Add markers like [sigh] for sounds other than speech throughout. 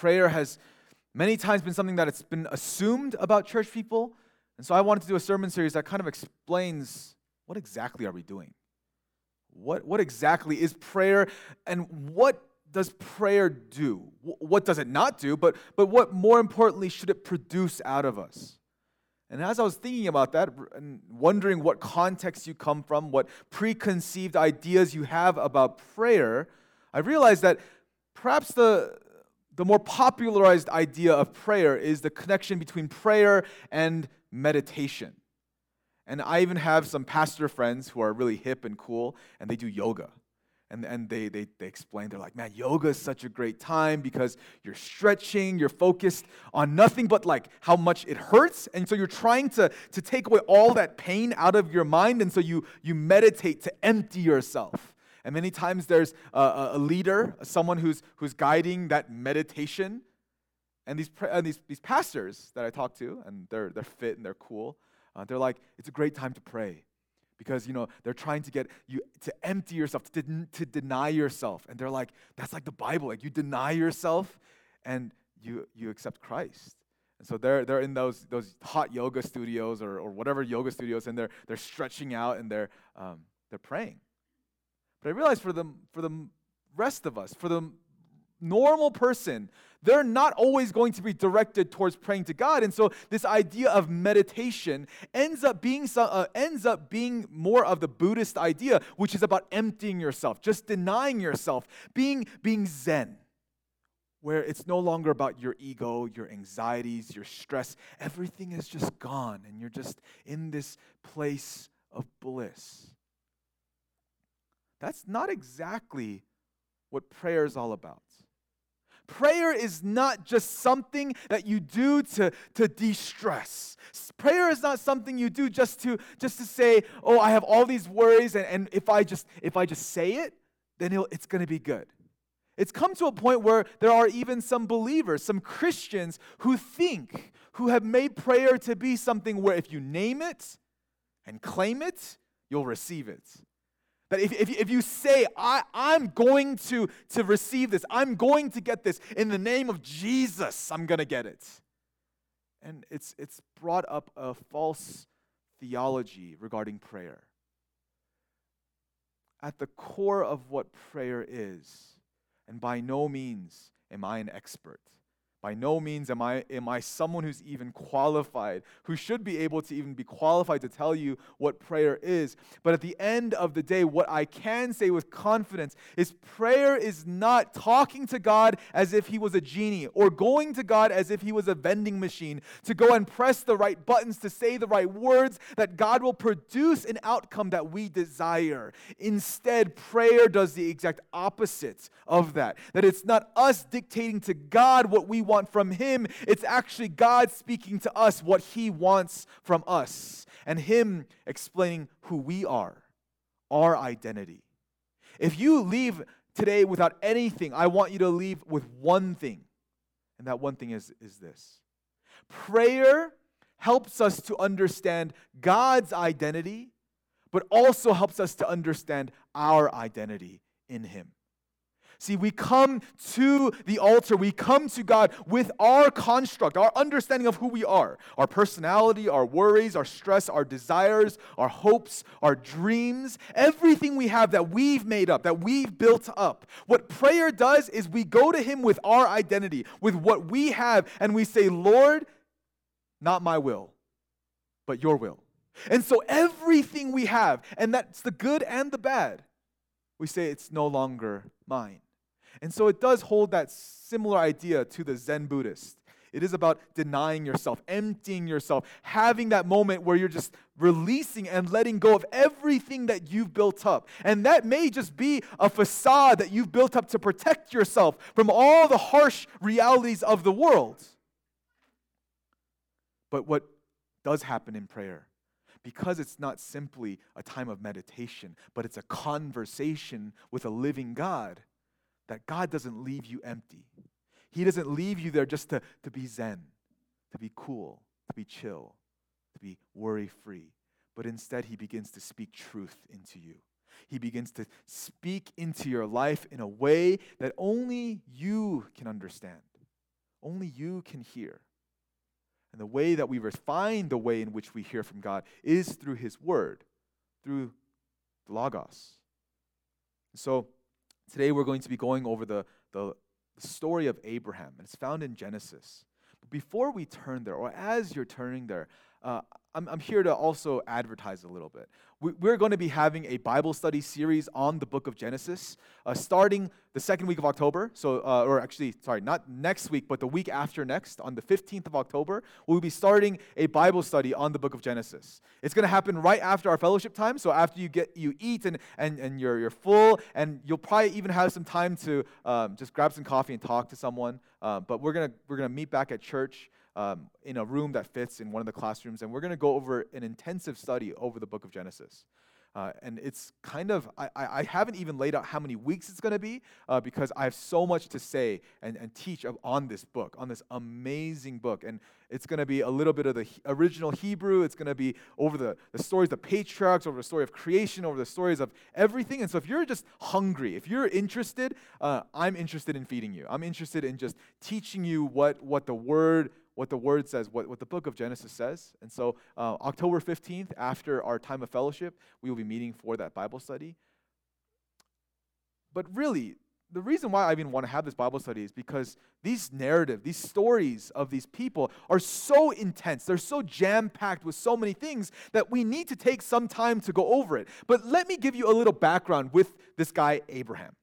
prayer has many times been something that it's been assumed about church people. And so I wanted to do a sermon series that kind of explains what exactly are we doing? What, what exactly is prayer and what does prayer do? What does it not do? But, but what more importantly should it produce out of us? And as I was thinking about that and wondering what context you come from, what preconceived ideas you have about prayer, I realized that perhaps the, the more popularized idea of prayer is the connection between prayer and meditation. And I even have some pastor friends who are really hip and cool, and they do yoga. And, and they, they, they explain, they're like, man, yoga is such a great time because you're stretching, you're focused on nothing but like how much it hurts. And so you're trying to, to take away all that pain out of your mind. And so you, you meditate to empty yourself. And many times there's a, a leader, someone who's, who's guiding that meditation. And these, and these, these pastors that I talk to, and they're, they're fit and they're cool, uh, they're like, it's a great time to pray. Because you know they're trying to get you to empty yourself to, to deny yourself. And they're like that's like the bible like you deny yourself and you you accept christ. And so they're they're in those those hot yoga studios or, or whatever yoga studios and they're they're stretching out and they're um, they're praying but i realize for the for the rest of us for the normal person, they're not always going to be directed towards praying to God. And so this idea of meditation ends up being uh, ends up being more of the Buddhist idea, which is about emptying yourself, just denying yourself, being being zen. Where it's no longer about your ego, your anxieties, your stress. Everything is just gone, and you're just in this place of bliss. That's not exactly what prayer is all about. Prayer is not just something that you do to, to de-stress. Prayer is not something you do just to just to say, oh, I have all these worries, and, and if I just if I just say it, then it's gonna be good. It's come to a point where there are even some believers, some Christians who think, who have made prayer to be something where if you name it and claim it, you'll receive it. That if, if, if you say, I, I'm going to, to receive this, I'm going to get this, in the name of Jesus, I'm going to get it. And it's, it's brought up a false theology regarding prayer. At the core of what prayer is, and by no means am I an expert, by no means am I, am I someone who's even qualified, who should be able to even be qualified to tell you what prayer is. But at the end of the day, what I can say with confidence is prayer is not talking to God as if He was a genie or going to God as if He was a vending machine to go and press the right buttons to say the right words that God will produce an outcome that we desire. Instead, prayer does the exact opposite of that. That it's not us dictating to God what we want from Him. It's actually God speaking to us what He wants from us, and Him explaining who we are, our identity. If you leave today without anything, I want you to leave with one thing, and that one thing is, is this prayer helps us to understand God's identity, but also helps us to understand our identity in Him. See, we come to the altar, we come to God with our construct, our understanding of who we are our personality, our worries, our stress, our desires, our hopes, our dreams, everything we have that we've made up, that we've built up. What prayer does is we go to Him with our identity, with what we have, and we say, Lord, not my will, but your will. And so everything we have, and that's the good and the bad, we say it's no longer mine. And so it does hold that similar idea to the Zen Buddhist. It is about denying yourself, emptying yourself, having that moment where you're just releasing and letting go of everything that you've built up. And that may just be a facade that you've built up to protect yourself from all the harsh realities of the world. But what does happen in prayer, because it's not simply a time of meditation, but it's a conversation with a living God that God doesn't leave you empty. He doesn't leave you there just to, to be zen, to be cool, to be chill, to be worry free. But instead, He begins to speak truth into you. He begins to speak into your life in a way that only you can understand. only you can hear. And the way that we refine the way in which we hear from God is through His Word, through the Logos. So today we're going to be going over the, the, story of Abraham, and it's found in Genesis. But before we turn there, or as you're turning there, uh, I'm, I'm here to also advertise a little bit. We, we're going to be having a Bible study series on the book of Genesis uh, starting the second week of October. So, uh, or actually, sorry, not next week, but the week after next, on the 15th of October, we'll be starting a Bible study on the book of Genesis. It's going to happen right after our fellowship time. So, after you get you eat and, and, and you're, you're full, and you'll probably even have some time to um, just grab some coffee and talk to someone. Uh, but we're going to we're gonna meet back at church um, in a room that fits in one of the classrooms, and we're going to go over an intensive study over the book of Genesis. Uh, and it's kind of, I, I haven't even laid out how many weeks it's going to be uh, because I have so much to say and, and teach on this book, on this amazing book. And it's going to be a little bit of the original Hebrew. It's going to be over the, the stories of the patriarchs, over the story of creation, over the stories of everything. And so if you're just hungry, if you're interested, uh, I'm interested in feeding you. I'm interested in just teaching you what, what the word what the word says, what, what the book of Genesis says. And so, uh, October 15th, after our time of fellowship, we will be meeting for that Bible study. But really, the reason why I even want to have this Bible study is because these narrative, these stories of these people are so intense. They're so jam packed with so many things that we need to take some time to go over it. But let me give you a little background with this guy, Abraham.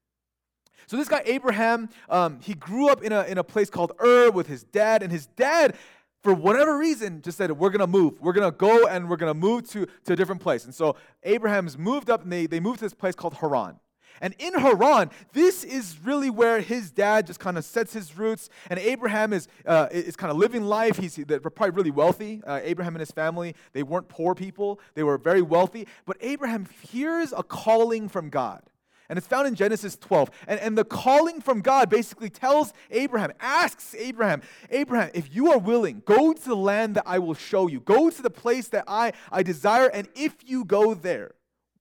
So this guy Abraham, um, he grew up in a, in a place called Ur with his dad, and his dad, for whatever reason, just said, we're going to move. We're going to go and we're going to move to, to a different place. And so Abraham's moved up, and they, they moved to this place called Haran. And in Haran, this is really where his dad just kind of sets his roots. And Abraham is, uh, is kind of living life. He's probably really wealthy. Uh, Abraham and his family, they weren't poor people, they were very wealthy. But Abraham hears a calling from God. And it's found in Genesis 12. And, and the calling from God basically tells Abraham, asks Abraham, Abraham, if you are willing, go to the land that I will show you. Go to the place that I, I desire. And if you go there,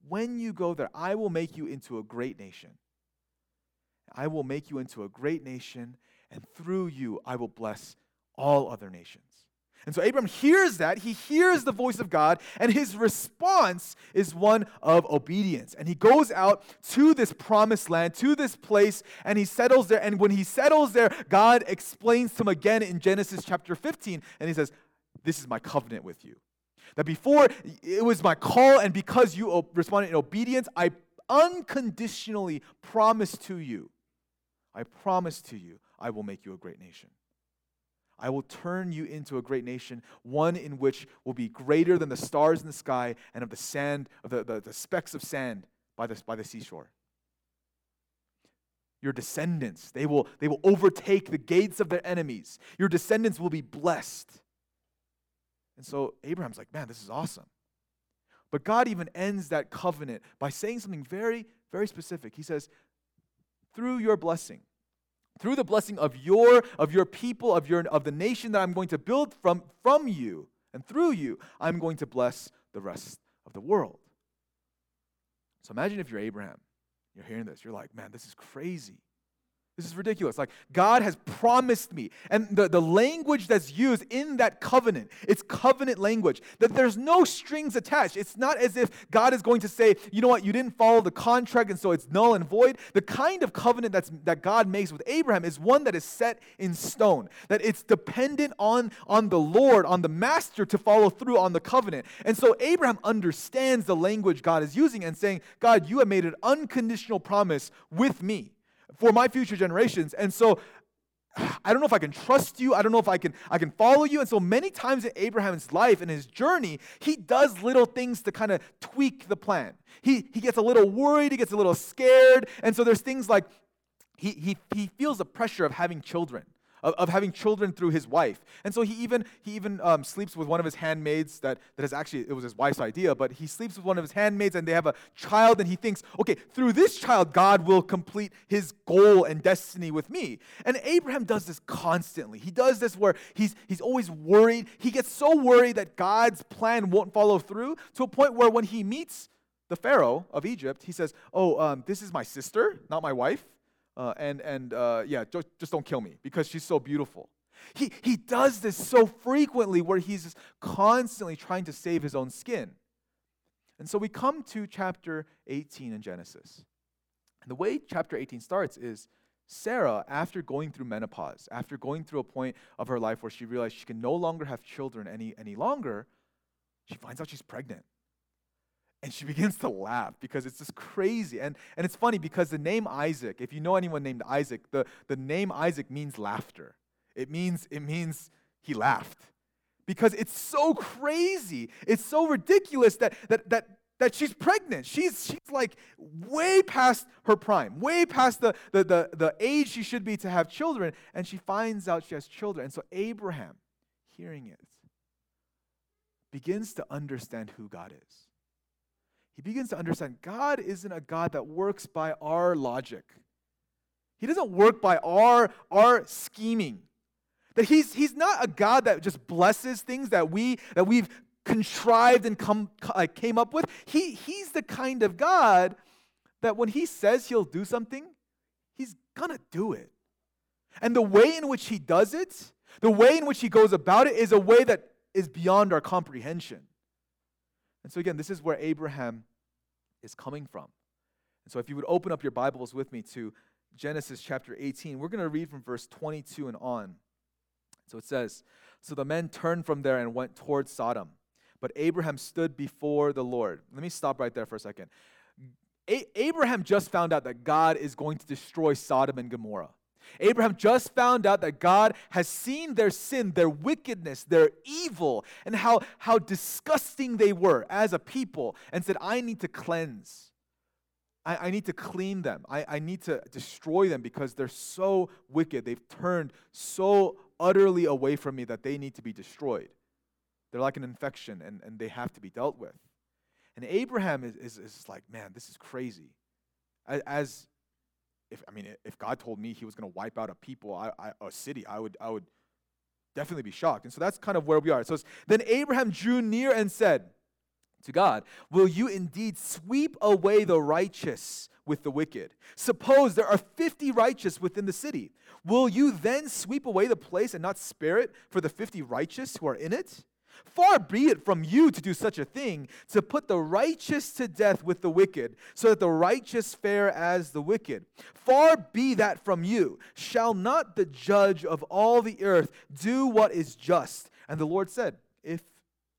when you go there, I will make you into a great nation. I will make you into a great nation, and through you I will bless all other nations. And so Abram hears that. He hears the voice of God, and his response is one of obedience. And he goes out to this promised land, to this place, and he settles there. And when he settles there, God explains to him again in Genesis chapter 15, and he says, This is my covenant with you. That before it was my call, and because you responded in obedience, I unconditionally promise to you, I promise to you, I will make you a great nation. I will turn you into a great nation, one in which will be greater than the stars in the sky and of the sand, of the, the, the specks of sand by the, by the seashore. Your descendants, they will, they will overtake the gates of their enemies. Your descendants will be blessed. And so Abraham's like, man, this is awesome. But God even ends that covenant by saying something very, very specific. He says, through your blessing, through the blessing of your of your people of your of the nation that I'm going to build from from you and through you I'm going to bless the rest of the world. So imagine if you're Abraham, you're hearing this, you're like, man, this is crazy. This is ridiculous. Like, God has promised me. And the, the language that's used in that covenant, it's covenant language, that there's no strings attached. It's not as if God is going to say, you know what, you didn't follow the contract and so it's null and void. The kind of covenant that's, that God makes with Abraham is one that is set in stone, that it's dependent on, on the Lord, on the master to follow through on the covenant. And so Abraham understands the language God is using and saying, God, you have made an unconditional promise with me for my future generations. And so I don't know if I can trust you. I don't know if I can I can follow you. And so many times in Abraham's life and his journey, he does little things to kind of tweak the plan. He he gets a little worried, he gets a little scared. And so there's things like he he he feels the pressure of having children of, of having children through his wife. And so he even, he even um, sleeps with one of his handmaids that, that is actually, it was his wife's idea, but he sleeps with one of his handmaids and they have a child and he thinks, okay, through this child, God will complete his goal and destiny with me. And Abraham does this constantly. He does this where he's, he's always worried. He gets so worried that God's plan won't follow through to a point where when he meets the Pharaoh of Egypt, he says, oh, um, this is my sister, not my wife. Uh, and and uh, yeah, just, just don't kill me because she's so beautiful. He, he does this so frequently where he's constantly trying to save his own skin. And so we come to chapter 18 in Genesis. And the way chapter 18 starts is Sarah, after going through menopause, after going through a point of her life where she realized she can no longer have children any, any longer, she finds out she's pregnant. And she [laughs] begins to laugh because it's just crazy. And, and it's funny because the name Isaac, if you know anyone named Isaac, the, the name Isaac means laughter. It means, it means he laughed. Because it's so crazy. It's so ridiculous that, that, that that she's pregnant. She's, she's like way past her prime, way past the, the, the, the age she should be to have children. And she finds out she has children. And so Abraham, hearing it, begins to understand who God is. He begins to understand God isn't a God that works by our logic. He doesn't work by our, our scheming. That he's, he's not a God that just blesses things that, we, that we've contrived and come, uh, came up with. He, he's the kind of God that when he says he'll do something, he's going to do it. And the way in which he does it, the way in which he goes about it, is a way that is beyond our comprehension. And so, again, this is where Abraham is coming from. And so, if you would open up your Bibles with me to Genesis chapter 18, we're going to read from verse 22 and on. So it says, So the men turned from there and went towards Sodom. But Abraham stood before the Lord. Let me stop right there for a second. A- Abraham just found out that God is going to destroy Sodom and Gomorrah. Abraham just found out that God has seen their sin, their wickedness, their evil, and how, how disgusting they were as a people, and said, I need to cleanse. I, I need to clean them. I, I need to destroy them because they're so wicked. They've turned so utterly away from me that they need to be destroyed. They're like an infection and, and they have to be dealt with. And Abraham is, is, is like, man, this is crazy. As, if I mean, if God told me he was going to wipe out a people, I, I, a city, I would, I would definitely be shocked. And so that's kind of where we are. So then Abraham drew near and said to God, Will you indeed sweep away the righteous with the wicked? Suppose there are 50 righteous within the city. Will you then sweep away the place and not spare it for the 50 righteous who are in it? Far be it from you to do such a thing, to put the righteous to death with the wicked, so that the righteous fare as the wicked. Far be that from you. Shall not the judge of all the earth do what is just? And the Lord said, If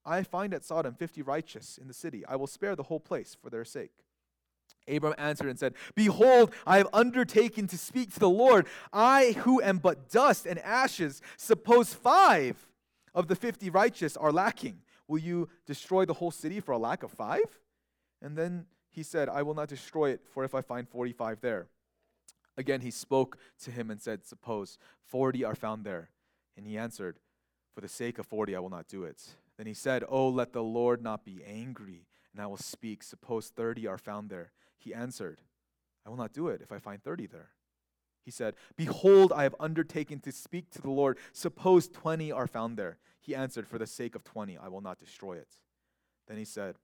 I find at Sodom fifty righteous in the city, I will spare the whole place for their sake. Abram answered and said, Behold, I have undertaken to speak to the Lord. I, who am but dust and ashes, suppose five of the 50 righteous are lacking. Will you destroy the whole city for a lack of five? And then he said, I will not destroy it, for if I find 45 there. Again, he spoke to him and said, Suppose 40 are found there. And he answered, For the sake of 40, I will not do it. Then he said, Oh, let the Lord not be angry, and I will speak. Suppose 30 are found there. He answered, I will not do it if I find 30 there. He said, Behold, I have undertaken to speak to the Lord. Suppose 20 are found there. He answered, For the sake of 20, I will not destroy it. Then he said,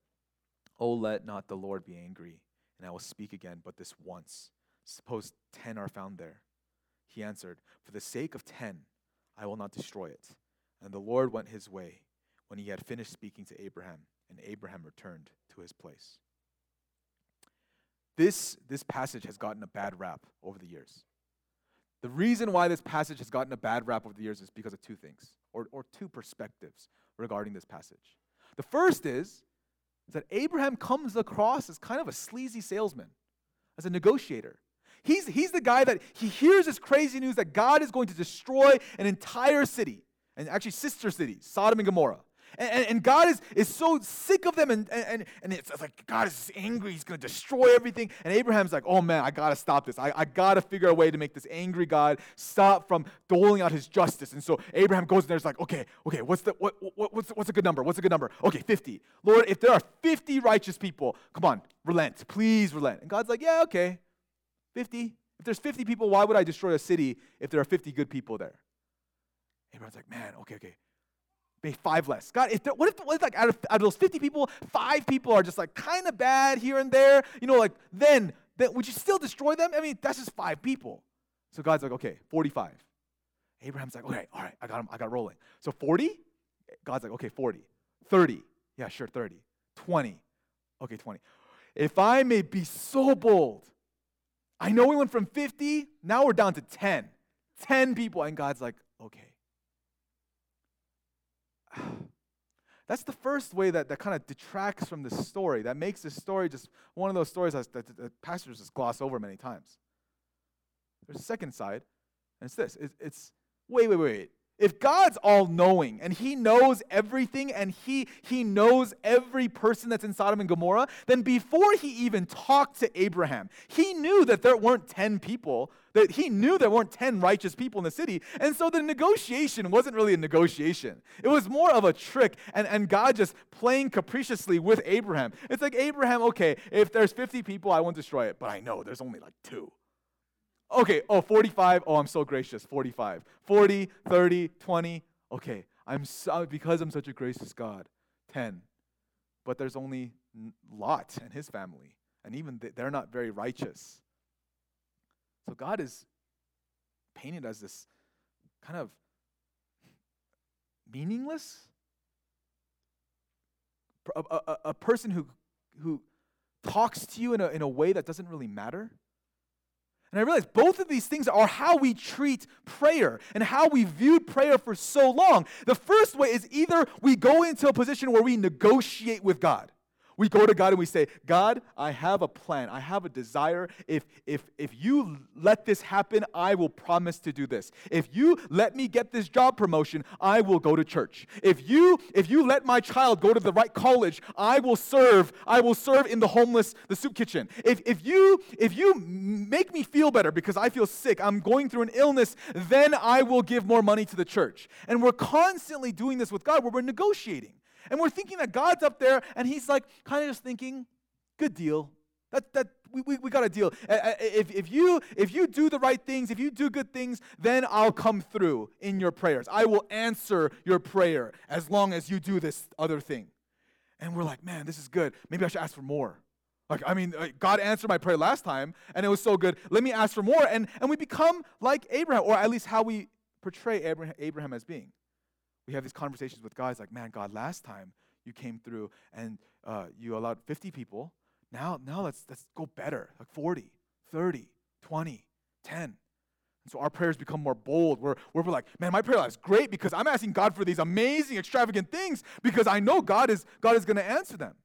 Oh, let not the Lord be angry, and I will speak again, but this once. Suppose 10 are found there. He answered, For the sake of 10, I will not destroy it. And the Lord went his way when he had finished speaking to Abraham, and Abraham returned to his place. This, this passage has gotten a bad rap over the years. The reason why this passage has gotten a bad rap over the years is because of two things, or, or two perspectives regarding this passage. The first is, that Abraham comes across as kind of a sleazy salesman, as a negotiator. He's, he's the guy that he hears this crazy news that God is going to destroy an entire city, and actually sister cities, Sodom and Gomorrah. And, and, God is, is so sick of them, and, and, and it's, like God is angry. He's going to destroy everything. And Abraham's like, oh man, I got to stop this. I, I got to figure a way to make this angry God stop from doling out his justice. And so Abraham goes in there, like, okay, okay, what's, the, what, what, what's, what's a good number? What's a good number? Okay, 50. Lord, if there are 50 righteous people, come on, relent. Please relent. And God's like, yeah, okay, 50. If there's 50 people, why would I destroy a city if there are 50 good people there? Abraham's like, man, okay, okay maybe five less. God, if there, what, if, what if like out of, out of those 50 people, five people are just like kind of bad here and there? You know, like then, then would you still destroy them? I mean, that's just five people. So God's like, okay, 45. Abraham's like, okay, all right, I got him, I got rolling. So 40? God's like, okay, 40. 30. Yeah, sure, 30. 20. Okay, 20. If I may be so bold, I know we went from 50, now we're down to 10. 10 people. And God's like, okay. That's the first way that, that kind of detracts from the story, that makes this story just one of those stories that, that, that pastors just gloss over many times. There's a second side, and it's this it's, it's wait, wait, wait. If God's all knowing and He knows everything and he, he knows every person that's in Sodom and Gomorrah, then before He even talked to Abraham, He knew that there weren't 10 people, that He knew there weren't 10 righteous people in the city. And so the negotiation wasn't really a negotiation, it was more of a trick and, and God just playing capriciously with Abraham. It's like, Abraham, okay, if there's 50 people, I won't destroy it, but I know there's only like two. Okay, oh, 45. Oh, I'm so gracious. 45. 40, 30, 20. Okay, I'm so, because I'm such a gracious God. 10. But there's only Lot and his family, and even they're not very righteous. So God is painted as this kind of meaningless a, a, a person who who talks to you in a, in a way that doesn't really matter and I realized both of these things are how we treat prayer and how we viewed prayer for so long. The first way is either we go into a position where we negotiate with God. We go to God and we say, God, I have a plan. I have a desire. If, if, if you let this happen, I will promise to do this. If you let me get this job promotion, I will go to church. If you, if you let my child go to the right college, I will serve. I will serve in the homeless, the soup kitchen. If, if, you, if you make me feel better because I feel sick, I'm going through an illness, then I will give more money to the church. And we're constantly doing this with God where we're negotiating. And we're thinking that God's up there and he's like kind of just thinking, good deal. That, that we, we, we got a deal. If, if, you, if you do the right things, if you do good things, then I'll come through in your prayers. I will answer your prayer as long as you do this other thing. And we're like, man, this is good. Maybe I should ask for more. Like, I mean, God answered my prayer last time, and it was so good. Let me ask for more. And, and we become like Abraham, or at least how we portray Abraham, Abraham as being we have these conversations with guys like, man, God, last time you came through and uh, you allowed 50 people. Now, now let's, let's go better, like 40, 30, 20, 10. And so our prayers become more bold. We're, we're like, man, my prayer life is great because I'm asking God for these amazing, extravagant things because I know God is, God is going to answer them.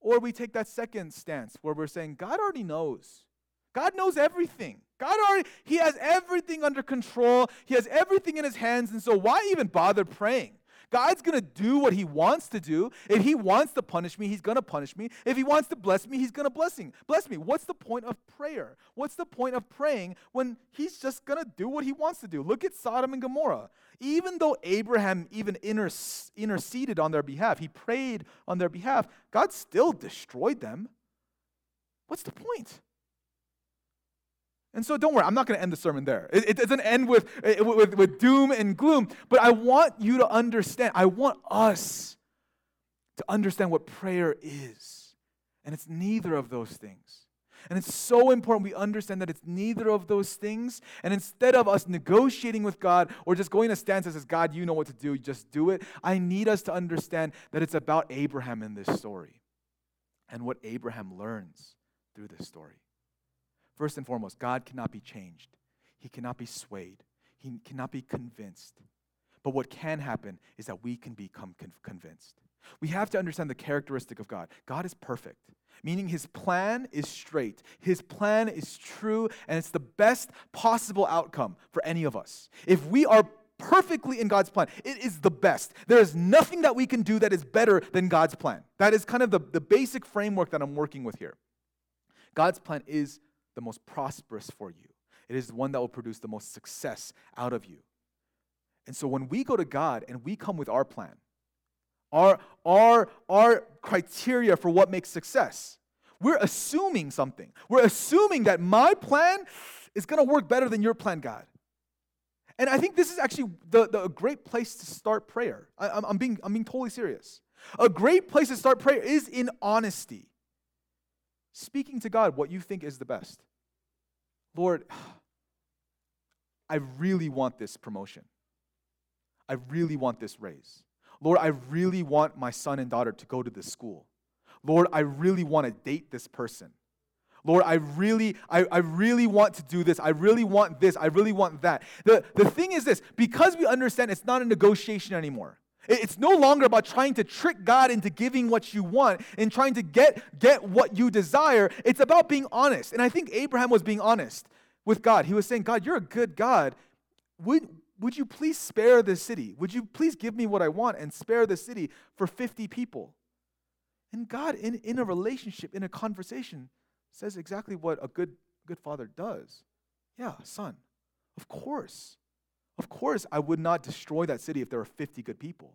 Or we take that second stance where we're saying, God already knows. God knows everything. God already, He has everything under control. He has everything in His hands. And so, why even bother praying? God's going to do what He wants to do. If He wants to punish me, He's going to punish me. If He wants to bless me, He's going to bless me. Bless me. What's the point of prayer? What's the point of praying when He's just going to do what He wants to do? Look at Sodom and Gomorrah. Even though Abraham even interceded on their behalf, he prayed on their behalf, God still destroyed them. What's the point? And so don't worry, I'm not going to end the sermon there. It, it doesn't end with, with, with doom and gloom, but I want you to understand, I want us to understand what prayer is. And it's neither of those things. And it's so important we understand that it's neither of those things. And instead of us negotiating with God or just going to stance that says, God, you know what to do, just do it, I need us to understand that it's about Abraham in this story and what Abraham learns through this story. First and foremost, God cannot be changed, He cannot be swayed, He cannot be convinced. But what can happen is that we can become con- convinced. We have to understand the characteristic of God. God is perfect, meaning his plan is straight, his plan is true, and it's the best possible outcome for any of us. If we are perfectly in God's plan, it is the best. There is nothing that we can do that is better than God's plan. That is kind of the, the basic framework that I'm working with here. God's plan is the most prosperous for you. It is the one that will produce the most success out of you. And so when we go to God and we come with our plan, our, our, our criteria for what makes success, we're assuming something. We're assuming that my plan is going to work better than your plan, God. And I think this is actually the, the, great place to start prayer. I, I'm, I'm, being, I'm being totally serious. A great place to start prayer is in honesty speaking to God what you think is the best. Lord, [sighs] I really want this promotion. I really want this raise. Lord, I really want my son and daughter to go to this school. Lord, I really want to date this person. Lord, I really, I, I really want to do this. I really want this. I really want that. The, the thing is this because we understand it's not a negotiation anymore. It's no longer about trying to trick God into giving what you want and trying to get, get what you desire. It's about being honest. And I think Abraham was being honest with God. He was saying, God, you're a good God. Would, would you please spare the city? Would you please give me what I want and spare the city for 50 people? And God, in, in a relationship, in a conversation, says exactly what a good, good father does. Yeah, son, of course. Of course, I would not destroy that city if there were 50 good people.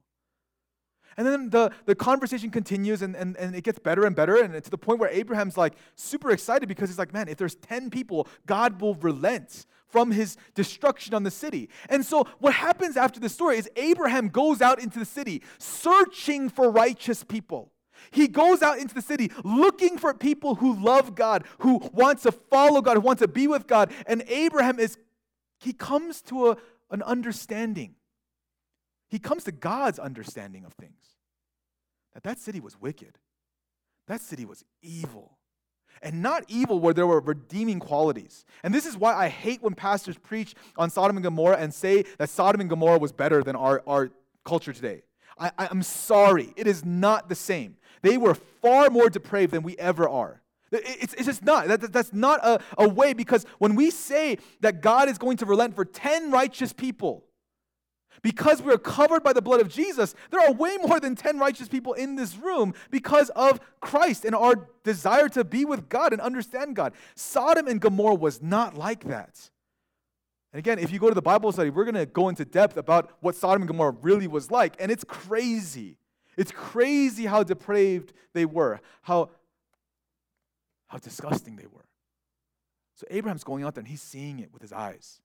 And then the, the conversation continues and, and, and it gets better and better, and to the point where Abraham's like super excited because he's like, man, if there's 10 people, God will relent from his destruction on the city. And so, what happens after the story is Abraham goes out into the city searching for righteous people. He goes out into the city looking for people who love God, who want to follow God, who want to be with God. And Abraham is, he comes to a, an understanding. He comes to God's understanding of things. That that city was wicked. That city was evil. And not evil where there were redeeming qualities. And this is why I hate when pastors preach on Sodom and Gomorrah and say that Sodom and Gomorrah was better than our, our culture today. I, I'm sorry, it is not the same. They were far more depraved than we ever are. It's, it's just not. That, that's not a, a way because when we say that God is going to relent for 10 righteous people, because we're covered by the blood of Jesus, there are way more than 10 righteous people in this room because of Christ and our desire to be with God and understand God. Sodom and Gomorrah was not like that. And again, if you go to the Bible study, we're going to go into depth about what Sodom and Gomorrah really was like, and it's crazy. It's crazy how depraved they were, how, how disgusting they were. So Abraham's going out there and he's seeing it with his eyes.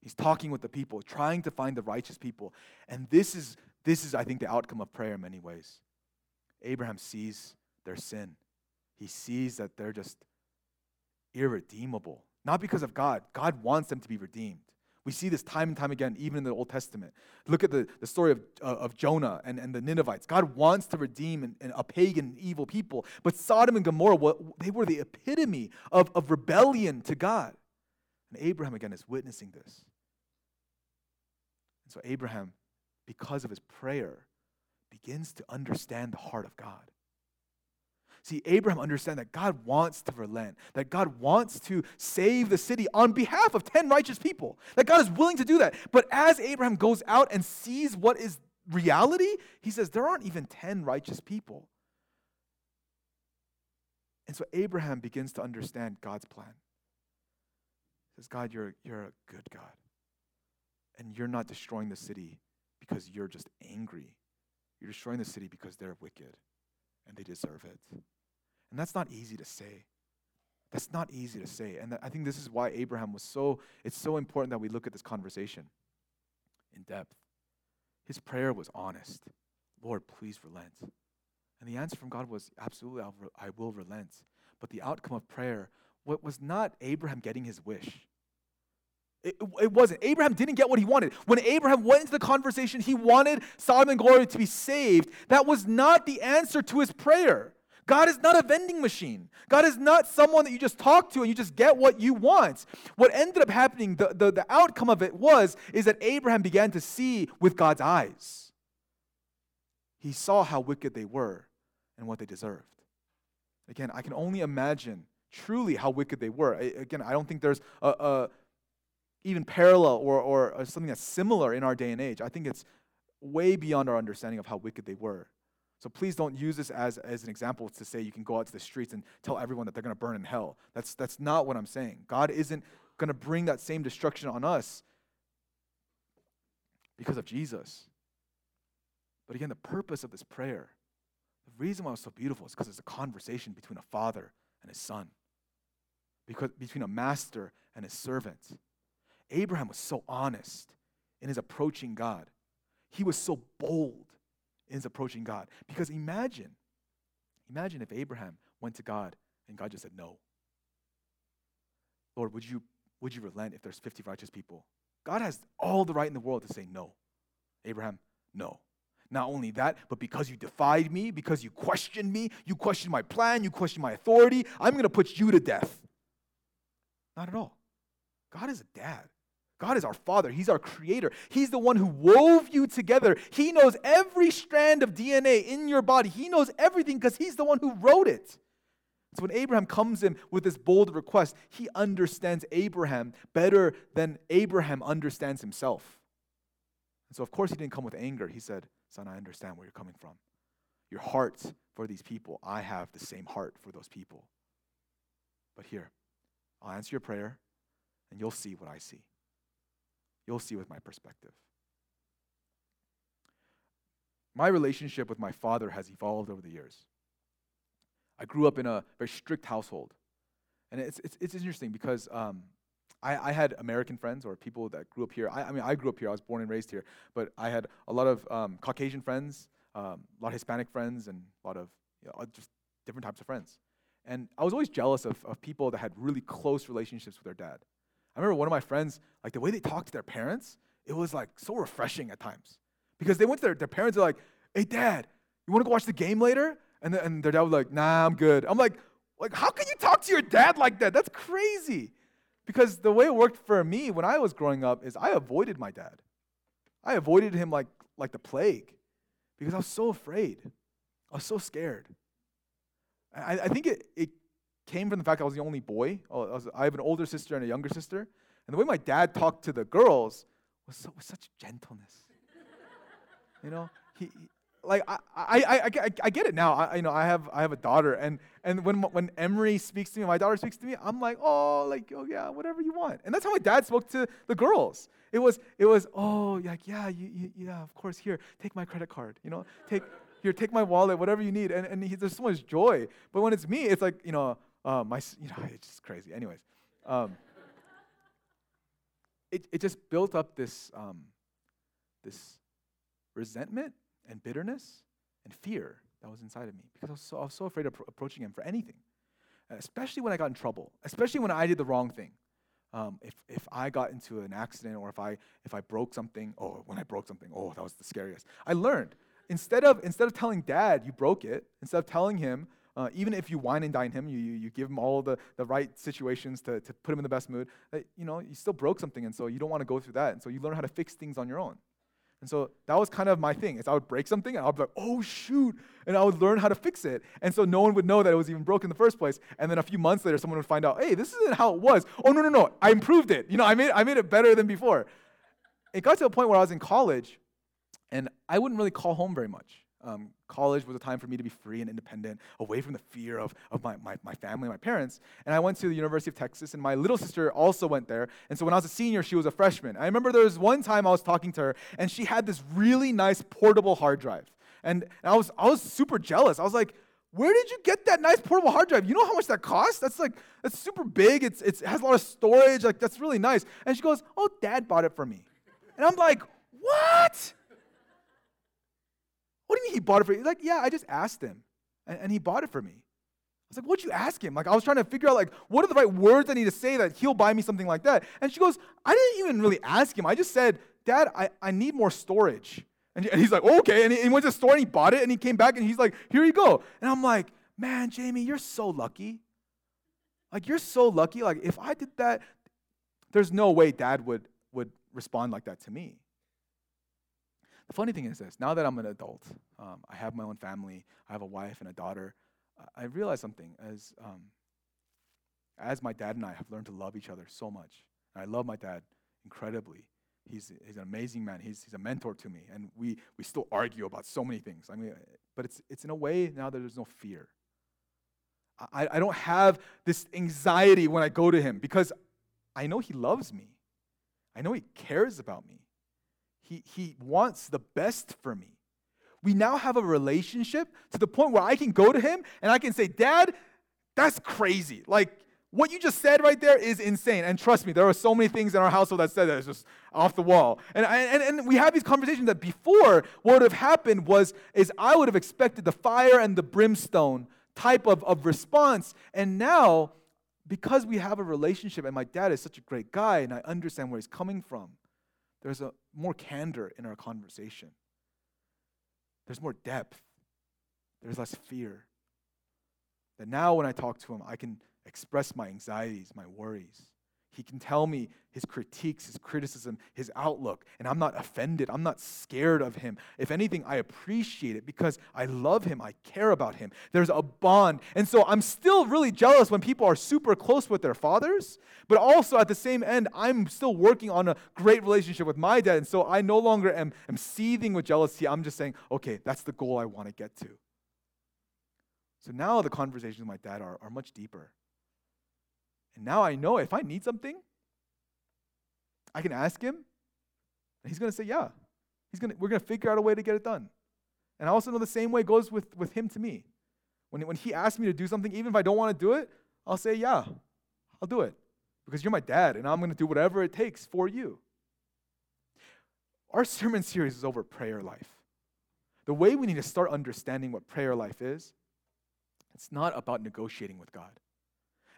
He's talking with the people, trying to find the righteous people. And this is, this is, I think, the outcome of prayer in many ways. Abraham sees their sin, he sees that they're just irredeemable. Not because of God, God wants them to be redeemed. We see this time and time again, even in the Old Testament. Look at the, the story of, uh, of Jonah and, and the Ninevites. God wants to redeem an, an, a pagan, evil people. But Sodom and Gomorrah, they were the epitome of, of rebellion to God. And Abraham, again, is witnessing this. And so Abraham, because of his prayer, begins to understand the heart of God. See, Abraham understands that God wants to relent, that God wants to save the city on behalf of 10 righteous people, that God is willing to do that. But as Abraham goes out and sees what is reality, he says, There aren't even 10 righteous people. And so Abraham begins to understand God's plan. He says, God, you're, you're a good God. And you're not destroying the city because you're just angry. You're destroying the city because they're wicked and they deserve it. And that's not easy to say. That's not easy to say. And I think this is why Abraham was so, it's so important that we look at this conversation in depth. His prayer was honest Lord, please relent. And the answer from God was absolutely, I will relent. But the outcome of prayer what was not Abraham getting his wish. It, it, wasn't. Abraham didn't get what he wanted. When Abraham went into the conversation, he wanted Sodom and Gomorrah to be saved. That was not the answer to his prayer. God is not a vending machine. God is not someone that you just talk to and you just get what you want. What ended up happening, the, the, the outcome of it was, is that Abraham began to see with God's eyes. He saw how wicked they were and what they deserved. Again, I can only imagine truly how wicked they were. Again, I don't think there's a, a even parallel or, or uh, something that's similar in our day and age. I think it's way beyond our understanding of how wicked they were. So please don't use this as, as an example to say you can go out to the streets and tell everyone that they're going to burn in hell. That's, that's not what I'm saying. God isn't going to bring that same destruction on us because of Jesus. But again, the purpose of this prayer, the reason why it's so beautiful is because it's a conversation between a father and his son, because, between a master and his servant. Abraham was so honest in his approaching God. He was so bold in his approaching God. Because imagine, imagine if Abraham went to God and God just said no. Lord, would you, would you relent if there's 50 righteous people? God has all the right in the world to say no. Abraham, no. Not only that, but because you defied me, because you questioned me, you questioned my plan, you questioned my authority, I'm going to put you to death. Not at all. God is a dad. God is our Father. He's our Creator. He's the one who wove you together. He knows every strand of DNA in your body. He knows everything because He's the one who wrote it. So when Abraham comes in with this bold request, he understands Abraham better than Abraham understands himself. And so, of course, he didn't come with anger. He said, Son, I understand where you're coming from. Your heart for these people, I have the same heart for those people. But here, I'll answer your prayer, and you'll see what I see. You'll see with my perspective. My relationship with my father has evolved over the years. I grew up in a very strict household. And it's, it's, it's interesting because um, I, I had American friends or people that grew up here. I, I, mean, I grew up here. I was born and raised here. But I had a lot of um, Caucasian friends, um, a lot of Hispanic friends, and a lot of you know, just different types of friends. And I was always jealous of, of people that had really close relationships with their dad. I remember one of my friends, like the way they talked to their parents, it was like so refreshing at times. Because they went to their, their parents, they're like, hey, dad, you want to go watch the game later? And, the, and their dad was like, nah, I'm good. I'm like, like, how can you talk to your dad like that? That's crazy. Because the way it worked for me when I was growing up is I avoided my dad. I avoided him like, like the plague because I was so afraid. I was so scared. I, I think it, it came from the fact I was the only boy. Oh, I, was, I have an older sister and a younger sister. And the way my dad talked to the girls was so, such gentleness. [laughs] you know, he, he like I, I, I, I, I get it now. I, you know, I have I have a daughter, and and when when Emery speaks to me, my daughter speaks to me, I'm like, oh, like oh yeah, whatever you want. And that's how my dad spoke to the girls. It was it was oh like yeah you, you, yeah of course here take my credit card you know take here take my wallet whatever you need and and he, there's so much joy. But when it's me, it's like you know uh, my, [laughs] you know, it's just crazy. Anyways, um, it, it just built up this, um, this resentment and bitterness and fear that was inside of me because I was so, I was so afraid of pr- approaching him for anything, especially when I got in trouble, especially when I did the wrong thing. Um, if, if I got into an accident or if I, if I broke something, oh, when I broke something, oh, that was the scariest. I learned instead of, instead of telling dad you broke it, instead of telling him, uh, even if you wine and dine him, you, you, you give him all the, the right situations to, to put him in the best mood, uh, you know, you still broke something, and so you don't want to go through that. And so you learn how to fix things on your own. And so that was kind of my thing. Is I would break something, and I'd be like, "Oh shoot!" and I would learn how to fix it. And so no one would know that it was even broken in the first place. And then a few months later, someone would find out, "Hey, this isn't how it was." Oh no, no, no! I improved it. You know, I made I made it better than before. It got to a point where I was in college, and I wouldn't really call home very much. Um, college was a time for me to be free and independent, away from the fear of, of my, my, my family, my parents. And I went to the University of Texas, and my little sister also went there. And so when I was a senior, she was a freshman. I remember there was one time I was talking to her, and she had this really nice portable hard drive. And, and I, was, I was super jealous. I was like, where did you get that nice portable hard drive? You know how much that costs? That's like, that's super big. It's, it's, it has a lot of storage. Like, that's really nice. And she goes, oh, dad bought it for me. And I'm like, what? What do you mean he bought it for you? He's like, yeah, I just asked him. And, and he bought it for me. I was like, what'd you ask him? Like, I was trying to figure out, like, what are the right words I need to say that he'll buy me something like that? And she goes, I didn't even really ask him. I just said, Dad, I, I need more storage. And, and he's like, okay. And he, he went to the store and he bought it and he came back and he's like, here you go. And I'm like, man, Jamie, you're so lucky. Like, you're so lucky. Like, if I did that, there's no way dad would, would respond like that to me. The funny thing is this now that I'm an adult, um, I have my own family, I have a wife and a daughter, I realize something as, um, as my dad and I have learned to love each other so much. And I love my dad incredibly. He's, he's an amazing man. He's, he's a mentor to me. And we, we still argue about so many things. I mean, but it's, it's in a way now that there's no fear. I, I don't have this anxiety when I go to him because I know he loves me. I know he cares about me. He, he wants the best for me. We now have a relationship to the point where I can go to him and I can say, Dad, that's crazy. Like, what you just said right there is insane. And trust me, there are so many things in our household that said that it's just off the wall. And, and, and we have these conversations that before, what would have happened was, is I would have expected the fire and the brimstone type of, of response. And now, because we have a relationship and my dad is such a great guy and I understand where he's coming from, there's a more candor in our conversation. There's more depth. There's less fear. That now when I talk to him, I can express my anxieties, my worries. He can tell me his critiques, his criticism, his outlook, and I'm not offended. I'm not scared of him. If anything, I appreciate it because I love him. I care about him. There's a bond. And so I'm still really jealous when people are super close with their fathers, but also at the same end, I'm still working on a great relationship with my dad. And so I no longer am, am seething with jealousy. I'm just saying, okay, that's the goal I want to get to. So now the conversations with my dad are, are much deeper. And now I know if I need something, I can ask him, and he's going to say, Yeah. He's gonna, we're going to figure out a way to get it done. And I also know the same way goes with, with him to me. When, when he asks me to do something, even if I don't want to do it, I'll say, Yeah, I'll do it. Because you're my dad, and I'm going to do whatever it takes for you. Our sermon series is over prayer life. The way we need to start understanding what prayer life is, it's not about negotiating with God.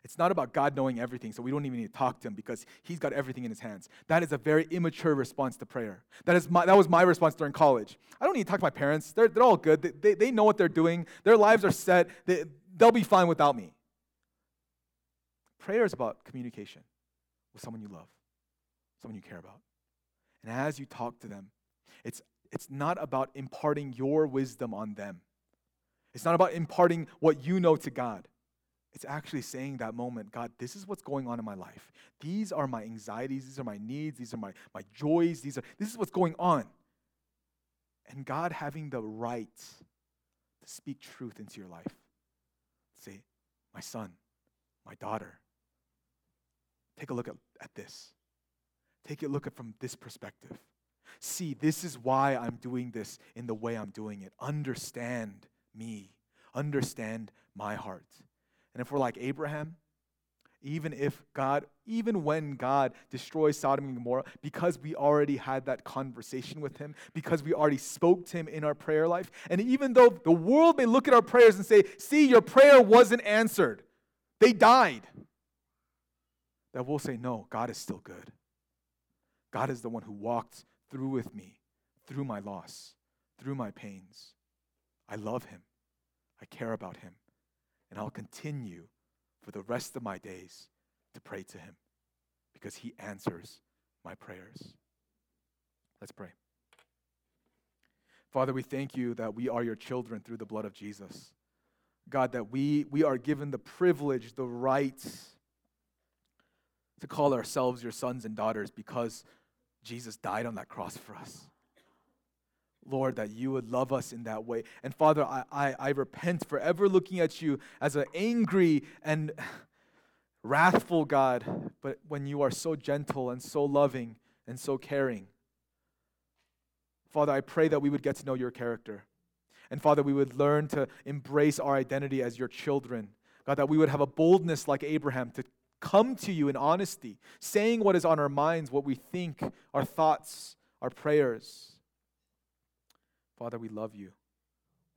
It's not about God knowing everything, so we don't even need to talk to him because he's got everything in his hands. That is a very immature response to prayer. That, is my, that was my response during college. I don't need to talk to my parents. They're, they're all good. They, they, they know what they're doing. Their lives are set. They, they'll be fine without me. Prayer is about communication with someone you love, someone you care about. And as you talk to them, it's, it's not about imparting your wisdom on them. It's not about imparting what you know to God. It's actually saying that moment, God, this is what's going on in my life. These are my anxieties, these are my needs, these are my, my joys, these are this is what's going on. And God having the right to speak truth into your life. Say, my son, my daughter, take a look at, at this. Take a look at from this perspective. See, this is why I'm doing this in the way I'm doing it. Understand me. Understand my heart. And if we're like Abraham, even if God, even when God destroys Sodom and Gomorrah, because we already had that conversation with Him, because we already spoke to Him in our prayer life, and even though the world may look at our prayers and say, see, your prayer wasn't answered, they died, that we'll say, no, God is still good. God is the one who walked through with me, through my loss, through my pains. I love Him, I care about Him and I'll continue for the rest of my days to pray to Him because He answers my prayers. Let's pray. Father, we thank you that we are your children through the blood of Jesus. God, that we, we are given the privilege, the right to call ourselves your sons and daughters because Jesus died on that cross for us. Lord, that you would love us in that way. And Father, I, I, I repent forever looking at you as an angry and [sighs] wrathful God, but when you are so gentle and so loving and so caring. Father, I pray that we would get to know your character. And Father, we would learn to embrace our identity as your children. God, that we would have a boldness like Abraham to come to you in honesty, saying what is on our minds, what we think, our thoughts, our prayers. Father, we love you.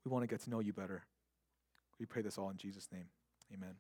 We want to get to know you better. We pray this all in Jesus' name. Amen.